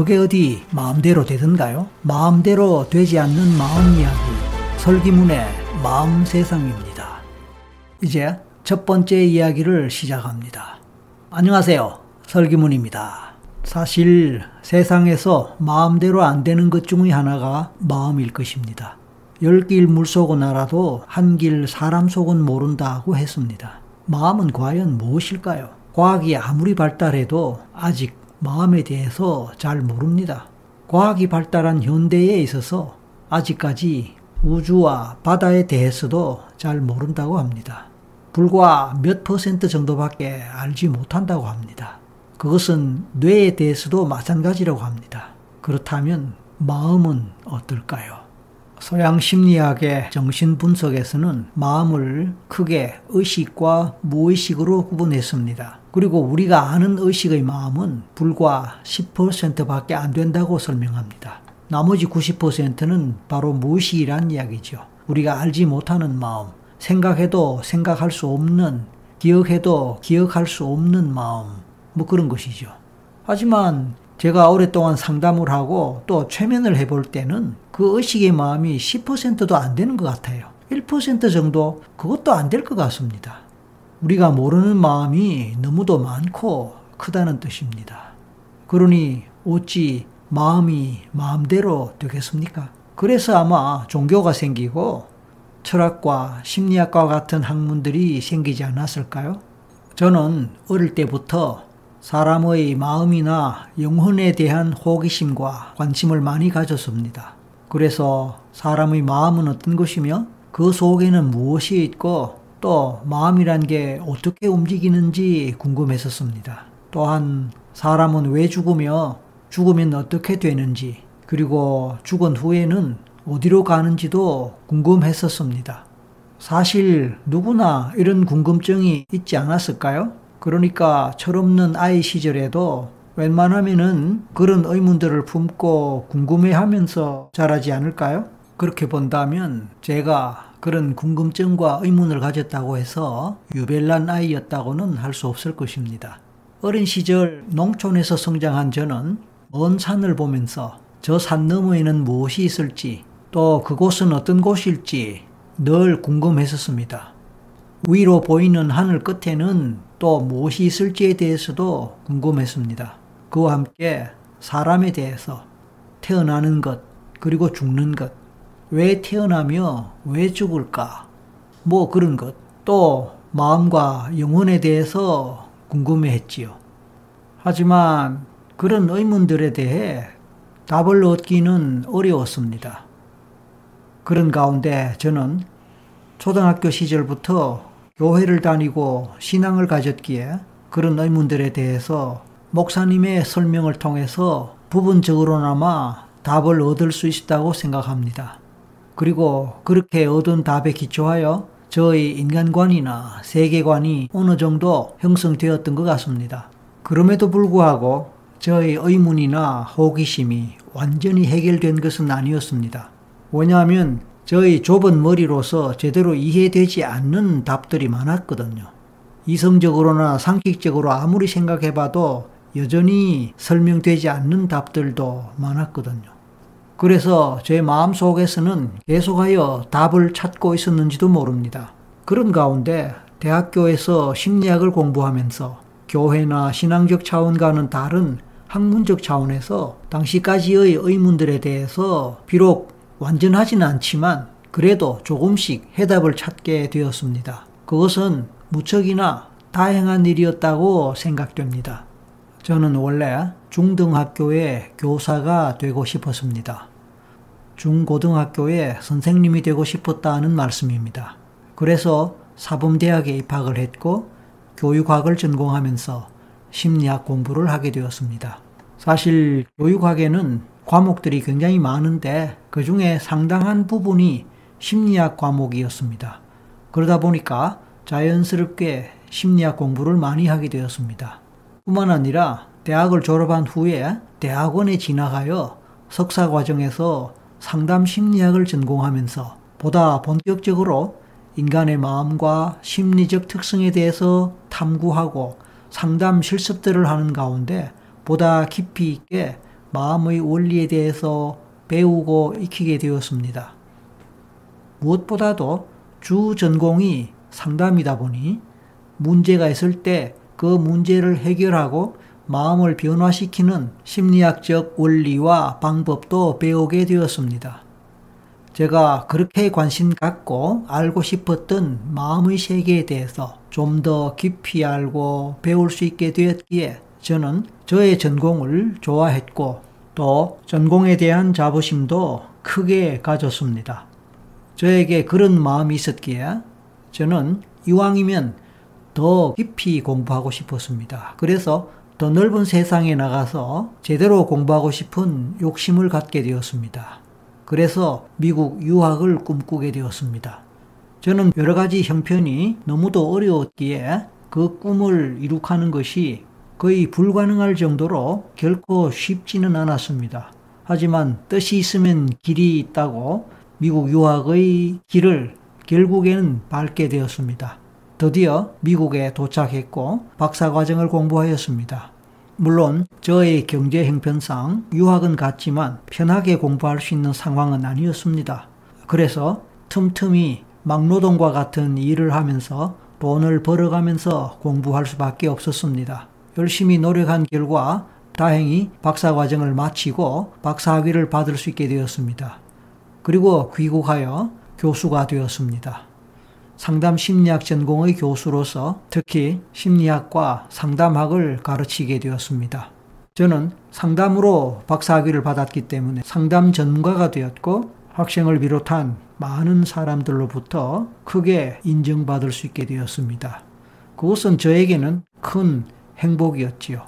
그게 어디 마음대로 되던가요? 마음대로 되지 않는 마음 이야기, 설기문의 마음 세상입니다. 이제 첫 번째 이야기를 시작합니다. 안녕하세요. 설기문입니다. 사실 세상에서 마음대로 안 되는 것 중의 하나가 마음일 것입니다. 열 길 물속은 알아도 한 길 사람 속은 모른다고 했습니다. 마음은 과연 무엇일까요? 과학이 아무리 발달해도 아직 마음에 대해서 잘 모릅니다. 과학이 발달한 현대에 있어서 아직까지 우주와 바다에 대해서도 잘 모른다고 합니다. 불과 몇 퍼센트 정도밖에 알지 못한다고 합니다. 그것은 뇌에 대해서도 마찬가지라고 합니다. 그렇다면 마음은 어떨까요? 서양 심리학의 정신 분석에서는 마음을 크게 의식과 무의식으로 구분했습니다. 그리고 우리가 아는 의식의 마음은 불과 10%밖에 안 된다고 설명합니다. 나머지 90%는 바로 무의식이란 이야기죠. 우리가 알지 못하는 마음, 생각해도 생각할 수 없는, 기억해도 기억할 수 없는 마음, 뭐 그런 것이죠. 하지만 제가 오랫동안 상담을 하고 또 최면을 해볼 때는 그 의식의 마음이 10%도 안 되는 것 같아요. 1% 정도 그것도 안 될 것 같습니다. 우리가 모르는 마음이 너무도 많고 크다는 뜻입니다. 그러니 어찌 마음이 마음대로 되겠습니까? 그래서 아마 종교가 생기고 철학과 심리학과 같은 학문들이 생기지 않았을까요? 저는 어릴 때부터 사람의 마음이나 영혼에 대한 호기심과 관심을 많이 가졌습니다. 그래서 사람의 마음은 어떤 것이며 그 속에는 무엇이 있고 또 마음이란 게 어떻게 움직이는지 궁금했었습니다. 또한 사람은 왜 죽으며 죽으면 어떻게 되는지 그리고 죽은 후에는 어디로 가는지도 궁금했었습니다. 사실 누구나 이런 궁금증이 있지 않았을까요? 그러니까 철없는 아이 시절에도 웬만하면은 그런 의문들을 품고 궁금해 하면서 자라지 않을까요? 그렇게 본다면 제가 그런 궁금증과 의문을 가졌다고 해서 유별난 아이였다고는 할 수 없을 것입니다. 어린 시절 농촌에서 성장한 저는 먼 산을 보면서 저 산 너머에는 무엇이 있을지 또 그곳은 어떤 곳일지 늘 궁금했었습니다. 위로 보이는 하늘 끝에는 또 무엇이 있을지에 대해서도 궁금했습니다. 그와 함께 사람에 대해서 태어나는 것, 그리고 죽는 것, 왜 태어나며 왜 죽을까, 뭐 그런 것, 또 마음과 영혼에 대해서 궁금해 했지요. 하지만 그런 의문들에 대해 답을 얻기는 어려웠습니다. 그런 가운데 저는 초등학교 시절부터 교회를 다니고 신앙을 가졌기에 그런 의문들에 대해서 목사님의 설명을 통해서 부분적으로나마 답을 얻을 수 있다고 생각합니다. 그리고 그렇게 얻은 답에 기초하여 저의 인간관이나 세계관이 어느 정도 형성되었던 것 같습니다. 그럼에도 불구하고 저의 의문이나 호기심이 완전히 해결된 것은 아니었습니다. 왜냐하면 저희 좁은 머리로서 제대로 이해되지 않는 답들이 많았거든요. 이성적으로나 상식적으로 아무리 생각해봐도 여전히 설명되지 않는 답들도 많았거든요. 그래서 제 마음 속에서는 계속하여 답을 찾고 있었는지도 모릅니다. 그런 가운데 대학교에서 심리학을 공부하면서 교회나 신앙적 차원과는 다른 학문적 차원에서 당시까지의 의문들에 대해서 비록 완전하진 않지만 그래도 조금씩 해답을 찾게 되었습니다. 그것은 무척이나 다행한 일이었다고 생각됩니다. 저는 원래 중등학교의 교사가 되고 싶었습니다. 중고등학교의 선생님이 되고 싶었다는 말씀입니다. 그래서 사범대학에 입학을 했고 교육학을 전공하면서 심리학 공부를 하게 되었습니다. 사실 교육학에는 과목들이 굉장히 많은데 그 중에 상당한 부분이 심리학 과목이었습니다. 그러다 보니까 자연스럽게 심리학 공부를 많이 하게 되었습니다. 뿐만 아니라 대학을 졸업한 후에 대학원에 진학하여 석사 과정에서 상담 심리학을 전공하면서 보다 본격적으로 인간의 마음과 심리적 특성에 대해서 탐구하고 상담 실습들을 하는 가운데 보다 깊이 있게 마음의 원리에 대해서 배우고 익히게 되었습니다. 무엇보다도 주 전공이 상담이다 보니 문제가 있을 때 그 문제를 해결하고 마음을 변화시키는 심리학적 원리와 방법도 배우게 되었습니다. 제가 그렇게 관심 갖고 알고 싶었던 마음의 세계에 대해서 좀 더 깊이 알고 배울 수 있게 되었기에 저는 저의 전공을 좋아했고 또 전공에 대한 자부심도 크게 가졌습니다. 저에게 그런 마음이 있었기에 저는 이왕이면 더 깊이 공부하고 싶었습니다. 그래서 더 넓은 세상에 나가서 제대로 공부하고 싶은 욕심을 갖게 되었습니다. 그래서 미국 유학을 꿈꾸게 되었습니다. 저는 여러 가지 형편이 너무도 어려웠기에 그 꿈을 이룩하는 것이 거의 불가능할 정도로 결코 쉽지는 않았습니다. 하지만 뜻이 있으면 길이 있다고 미국 유학의 길을 결국에는 밟게 되었습니다. 드디어 미국에 도착했고 박사 과정을 공부하였습니다. 물론 저의 경제 형편상 유학은 갔지만 편하게 공부할 수 있는 상황은 아니었습니다. 그래서 틈틈이 막노동과 같은 일을 하면서 돈을 벌어가면서 공부할 수밖에 없었습니다. 열심히 노력한 결과 다행히 박사 과정을 마치고 박사 학위를 받을 수 있게 되었습니다. 그리고 귀국하여 교수가 되었습니다. 상담 심리학 전공의 교수로서 특히 심리학과 상담학을 가르치게 되었습니다. 저는 상담으로 박사학위를 받았기 때문에 상담 전문가가 되었고 학생을 비롯한 많은 사람들로부터 크게 인정받을 수 있게 되었습니다. 그것은 저에게는 큰 행복이었지요.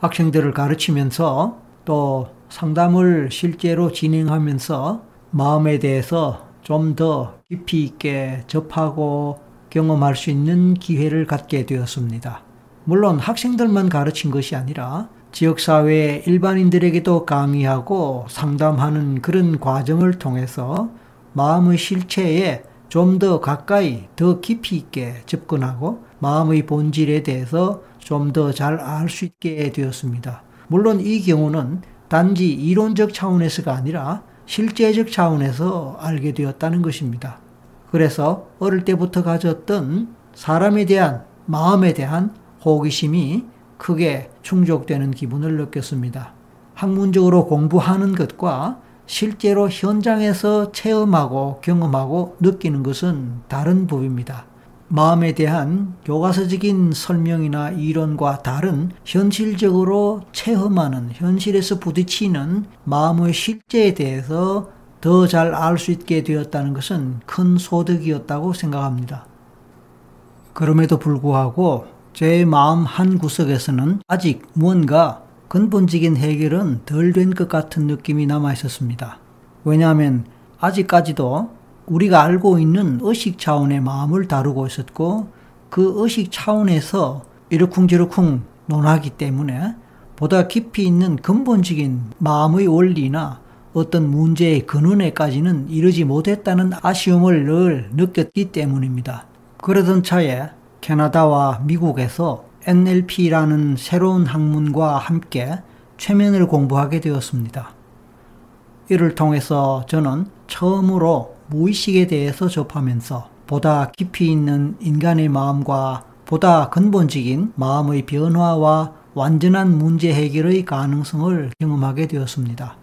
학생들을 가르치면서 또 상담을 실제로 진행하면서 마음에 대해서 좀 더 깊이 있게 접하고 경험할 수 있는 기회를 갖게 되었습니다. 물론 학생들만 가르친 것이 아니라 지역사회 일반인들에게도 강의하고 상담하는 그런 과정을 통해서 마음의 실체에 좀 더 가까이, 더 깊이 있게 접근하고 마음의 본질에 대해서 좀 더 잘 알 수 있게 되었습니다. 물론 이 경우는 단지 이론적 차원에서가 아니라 실제적 차원에서 알게 되었다는 것입니다. 그래서 어릴 때부터 가졌던 사람에 대한 마음에 대한 호기심이 크게 충족되는 기분을 느꼈습니다. 학문적으로 공부하는 것과 실제로 현장에서 체험하고 경험하고 느끼는 것은 다른 법입니다. 마음에 대한 교과서적인 설명이나 이론과 다른 현실적으로 체험하는 현실에서 부딪히는 마음의 실제에 대해서 더 잘 알 수 있게 되었다는 것은 큰 소득이었다고 생각합니다. 그럼에도 불구하고 제 마음 한 구석에서는 아직 무언가 근본적인 해결은 덜 된 것 같은 느낌이 남아 있었습니다. 왜냐하면 아직까지도 우리가 알고 있는 의식 차원의 마음을 다루고 있었고 그 의식 차원에서 이러쿵저러쿵 논하기 때문에 보다 깊이 있는 근본적인 마음의 원리나 어떤 문제의 근원에까지는 이르지 못했다는 아쉬움을 늘 느꼈기 때문입니다. 그러던 차에 캐나다와 미국에서 NLP라는 새로운 학문과 함께 최면을 공부하게 되었습니다. 이를 통해서 저는 처음으로 무의식에 대해서 접하면서 보다 깊이 있는 인간의 마음과 보다 근본적인 마음의 변화와 완전한 문제 해결의 가능성을 경험하게 되었습니다.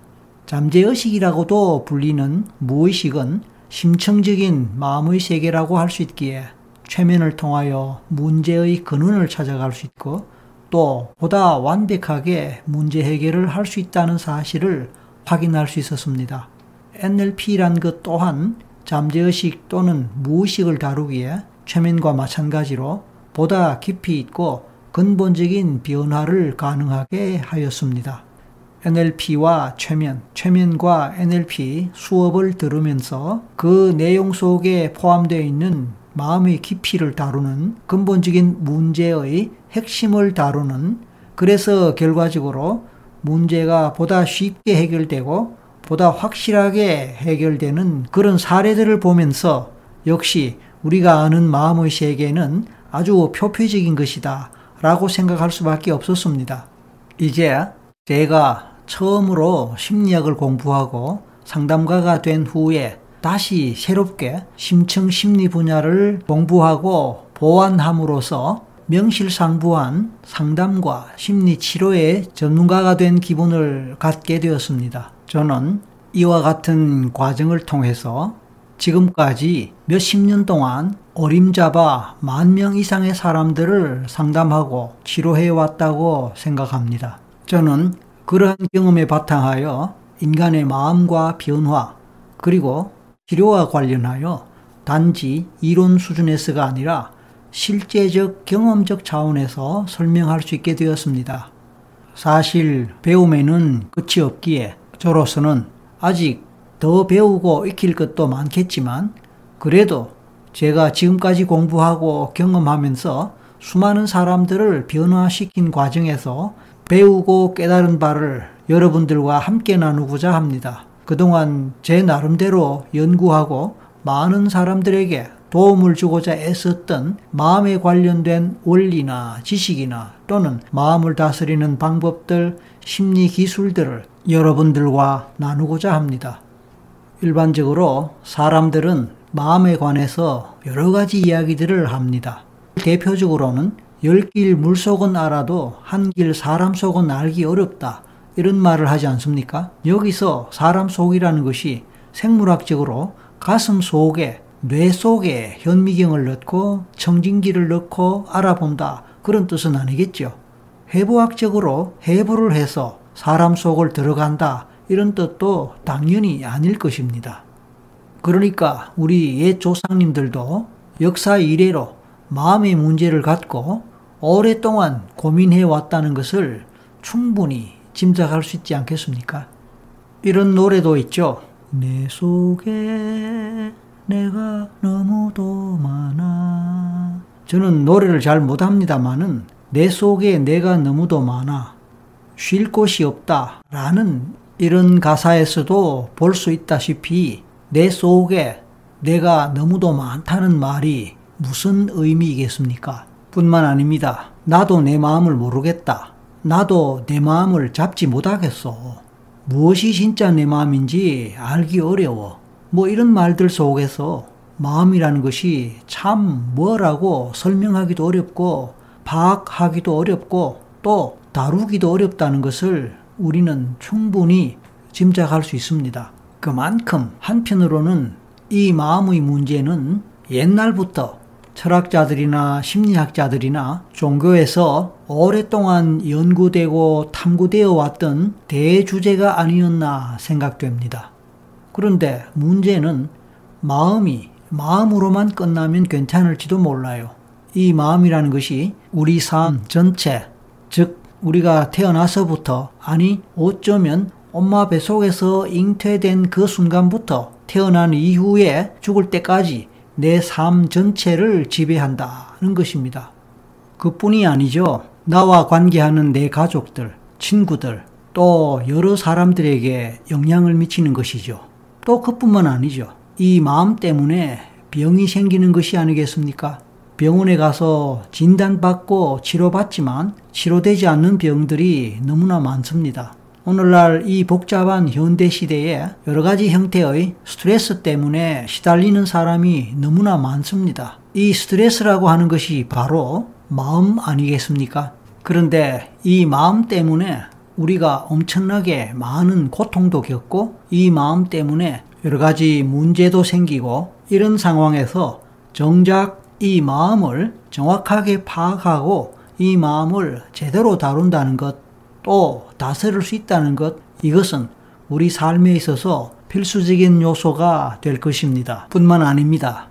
잠재의식이라고도 불리는 무의식은 심층적인 마음의 세계라고 할 수 있기에 최면을 통하여 문제의 근원을 찾아갈 수 있고 또 보다 완벽하게 문제 해결을 할 수 있다는 사실을 확인할 수 있었습니다. NLP란 것 또한 잠재의식 또는 무의식을 다루기에 최면과 마찬가지로 보다 깊이 있고 근본적인 변화를 가능하게 하였습니다. NLP와 최면, 최면과 NLP 수업을 들으면서 그 내용 속에 포함되어 있는 마음의 깊이를 다루는 근본적인 문제의 핵심을 다루는 그래서 결과적으로 문제가 보다 쉽게 해결되고 보다 확실하게 해결되는 그런 사례들을 보면서 역시 우리가 아는 마음의 세계는 아주 표피적인 것이다 라고 생각할 수밖에 없었습니다. 이제 제가 처음으로 심리학을 공부하고 상담가가 된 후에 다시 새롭게 심층 심리 분야를 공부하고 보완함으로써 명실상부한 상담과 심리 치료의 전문가가 된 기분을 갖게 되었습니다. 저는 이와 같은 과정을 통해서 지금까지 몇십 년 동안 어림잡아 만 명 이상의 사람들을 상담하고 치료해 왔다고 생각합니다. 저는 그러한 경험에 바탕하여 인간의 마음과 변화 그리고 치료와 관련하여 단지 이론 수준에서가 아니라 실제적 경험적 차원에서 설명할 수 있게 되었습니다. 사실 배움에는 끝이 없기에 저로서는 아직 더 배우고 익힐 것도 많겠지만 그래도 제가 지금까지 공부하고 경험하면서 수많은 사람들을 변화시킨 과정에서 배우고 깨달은 바를 여러분들과 함께 나누고자 합니다. 그동안 제 나름대로 연구하고 많은 사람들에게 도움을 주고자 애썼던 마음에 관련된 원리나 지식이나 또는 마음을 다스리는 방법들, 심리 기술들을 여러분들과 나누고자 합니다. 일반적으로 사람들은 마음에 관해서 여러 가지 이야기들을 합니다. 대표적으로는 열길 물속은 알아도 한 길 사람 속은 알기 어렵다. 이런 말을 하지 않습니까? 여기서 사람 속이라는 것이 생물학적으로 가슴 속에 뇌 속에 현미경을 넣고 청진기를 넣고 알아본다. 그런 뜻은 아니겠죠. 해부학적으로 해부를 해서 사람 속을 들어간다. 이런 뜻도 당연히 아닐 것입니다. 그러니까 우리 옛 조상님들도 역사 이래로 마음의 문제를 갖고 오랫동안 고민해 왔다는 것을 충분히 짐작할 수 있지 않겠습니까? 이런 노래도 있죠. 내 속에 내가 너무도 많아. 저는 노래를 잘 못합니다만은 내 속에 내가 너무도 많아. 쉴 곳이 없다. 라는 이런 가사에서도 볼 수 있다시피 내 속에 내가 너무도 많다는 말이 무슨 의미이겠습니까? 뿐만 아닙니다. 나도 내 마음을 모르겠다. 나도 내 마음을 잡지 못하겠어. 무엇이 진짜 내 마음인지 알기 어려워. 뭐 이런 말들 속에서 마음이라는 것이 참 뭐라고 설명하기도 어렵고 파악하기도 어렵고 또 다루기도 어렵다는 것을 우리는 충분히 짐작할 수 있습니다. 그만큼 한편으로는 이 마음의 문제는 옛날부터 철학자들이나 심리학자들이나 종교에서 오랫동안 연구되고 탐구되어 왔던 대주제가 아니었나 생각됩니다. 그런데 문제는 마음이 마음으로만 끝나면 괜찮을지도 몰라요. 이 마음이라는 것이 우리 삶 전체, 즉, 우리가 태어나서부터, 아니, 어쩌면 엄마 뱃속에서 잉태된 그 순간부터 태어난 이후에 죽을 때까지 내 삶 전체를 지배한다는 것입니다. 그뿐이 아니죠. 나와 관계하는 내 가족들, 친구들, 또 여러 사람들에게 영향을 미치는 것이죠. 또 그뿐만 아니죠. 이 마음 때문에 병이 생기는 것이 아니겠습니까? 병원에 가서 진단받고 치료받지만 치료되지 않는 병들이 너무나 많습니다. 오늘날 이 복잡한 현대 시대에 여러 가지 형태의 스트레스 때문에 시달리는 사람이 너무나 많습니다. 이 스트레스라고 하는 것이 바로 마음 아니겠습니까? 그런데 이 마음 때문에 우리가 엄청나게 많은 고통도 겪고 이 마음 때문에 여러 가지 문제도 생기고 이런 상황에서 정작 이 마음을 정확하게 파악하고 이 마음을 제대로 다룬다는 것 또 다스릴 수 있다는 것, 이것은 우리 삶에 있어서 필수적인 요소가 될 것입니다. 뿐만 아닙니다.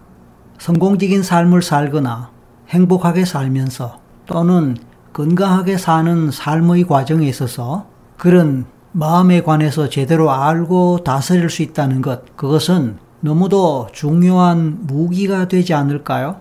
성공적인 삶을 살거나 행복하게 살면서 또는 건강하게 사는 삶의 과정에 있어서 그런 마음에 관해서 제대로 알고 다스릴 수 있다는 것, 그것은 너무도 중요한 무기가 되지 않을까요?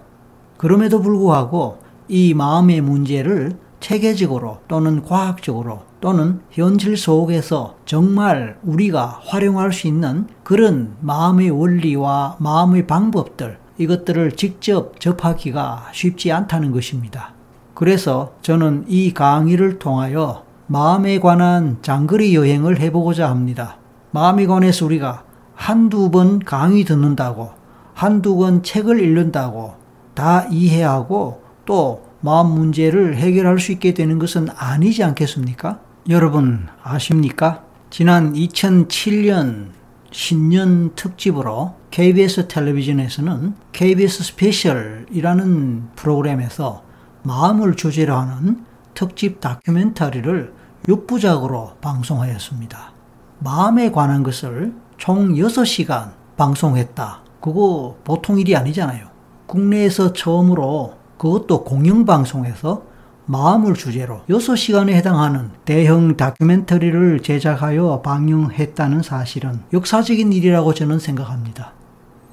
그럼에도 불구하고 이 마음의 문제를 체계적으로 또는 과학적으로 또는 현실 속에서 정말 우리가 활용할 수 있는 그런 마음의 원리와 마음의 방법들 이것들을 직접 접하기가 쉽지 않다는 것입니다. 그래서 저는 이 강의를 통하여 마음에 관한 장거리 여행을 해보고자 합니다. 마음에 관해서 우리가 한두 번 강의 듣는다고, 한두 권 책을 읽는다고 다 이해하고 또 마음 문제를 해결할 수 있게 되는 것은 아니지 않겠습니까? 여러분 아십니까? 지난 2007년 신년 특집으로 KBS 텔레비전에서는 KBS 스페셜이라는 프로그램에서 마음을 주제로 하는 특집 다큐멘터리를 6부작으로 방송하였습니다. 마음에 관한 것을 총 6시간 방송했다. 그거 보통 일이 아니잖아요. 국내에서 처음으로 그것도 공영방송에서 마음을 주제로 6시간에 해당하는 대형 다큐멘터리를 제작하여 방영했다는 사실은 역사적인 일이라고 저는 생각합니다.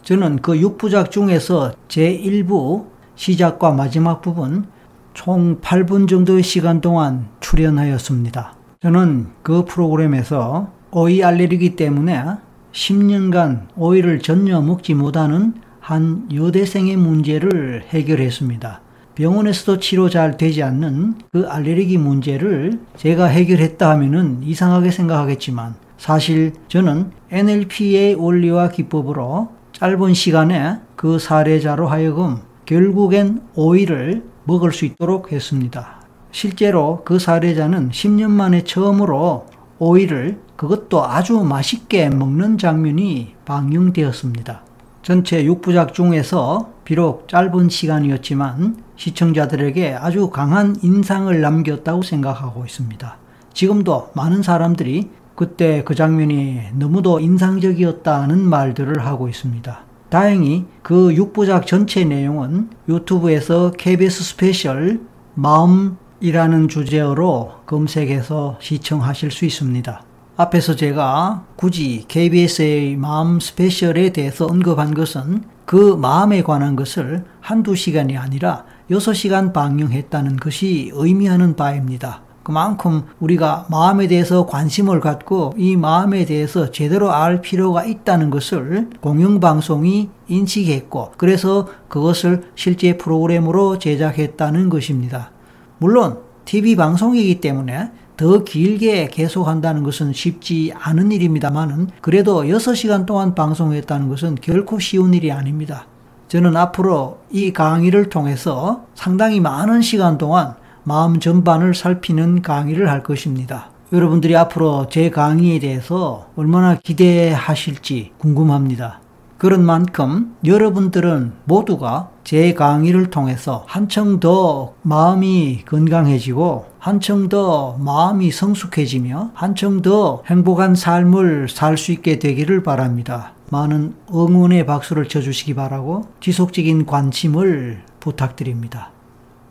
저는 그 6부작 중에서 제1부 시작과 마지막 부분 총 8분 정도의 시간 동안 출연하였습니다. 저는 그 프로그램에서 오이 알레르기 때문에 10년간 오이를 전혀 먹지 못하는 한 여대생의 문제를 해결했습니다. 병원에서도 치료 잘 되지 않는 그 알레르기 문제를 제가 해결했다 하면은 이상하게 생각하겠지만 사실 저는 NLP의 원리와 기법으로 짧은 시간에 그 사례자로 하여금 결국엔 오이를 먹을 수 있도록 했습니다. 실제로 그 사례자는 10년 만에 처음으로 오이를 그것도 아주 맛있게 먹는 장면이 방영되었습니다. 전체 6부작 중에서 비록 짧은 시간이었지만 시청자들에게 아주 강한 인상을 남겼다고 생각하고 있습니다. 지금도 많은 사람들이 그때 그 장면이 너무도 인상적이었다는 말들을 하고 있습니다. 다행히 그 6부작 전체 내용은 유튜브에서 KBS 스페셜 마음이라는 주제어로 검색해서 시청하실 수 있습니다. 앞에서 제가 굳이 KBS의 마음 스페셜에 대해서 언급한 것은 그 마음에 관한 것을 한두 시간이 아니라 6시간 방영했다는 것이 의미하는 바입니다. 그만큼 우리가 마음에 대해서 관심을 갖고 이 마음에 대해서 제대로 알 필요가 있다는 것을 공영방송이 인식했고 그래서 그것을 실제 프로그램으로 제작했다는 것입니다. 물론 TV 방송이기 때문에 더 길게 계속한다는 것은 쉽지 않은 일입니다만은 그래도 6시간 동안 방송했다는 것은 결코 쉬운 일이 아닙니다. 저는 앞으로 이 강의를 통해서 상당히 많은 시간 동안 마음 전반을 살피는 강의를 할 것입니다. 여러분들이 앞으로 제 강의에 대해서 얼마나 기대하실지 궁금합니다. 그런 만큼 여러분들은 모두가 제 강의를 통해서 한층 더 마음이 건강해지고 한층 더 마음이 성숙해지며 한층 더 행복한 삶을 살 수 있게 되기를 바랍니다. 많은 응원의 박수를 쳐주시기 바라고 지속적인 관심을 부탁드립니다.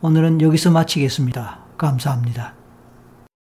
오늘은 여기서 마치겠습니다. 감사합니다.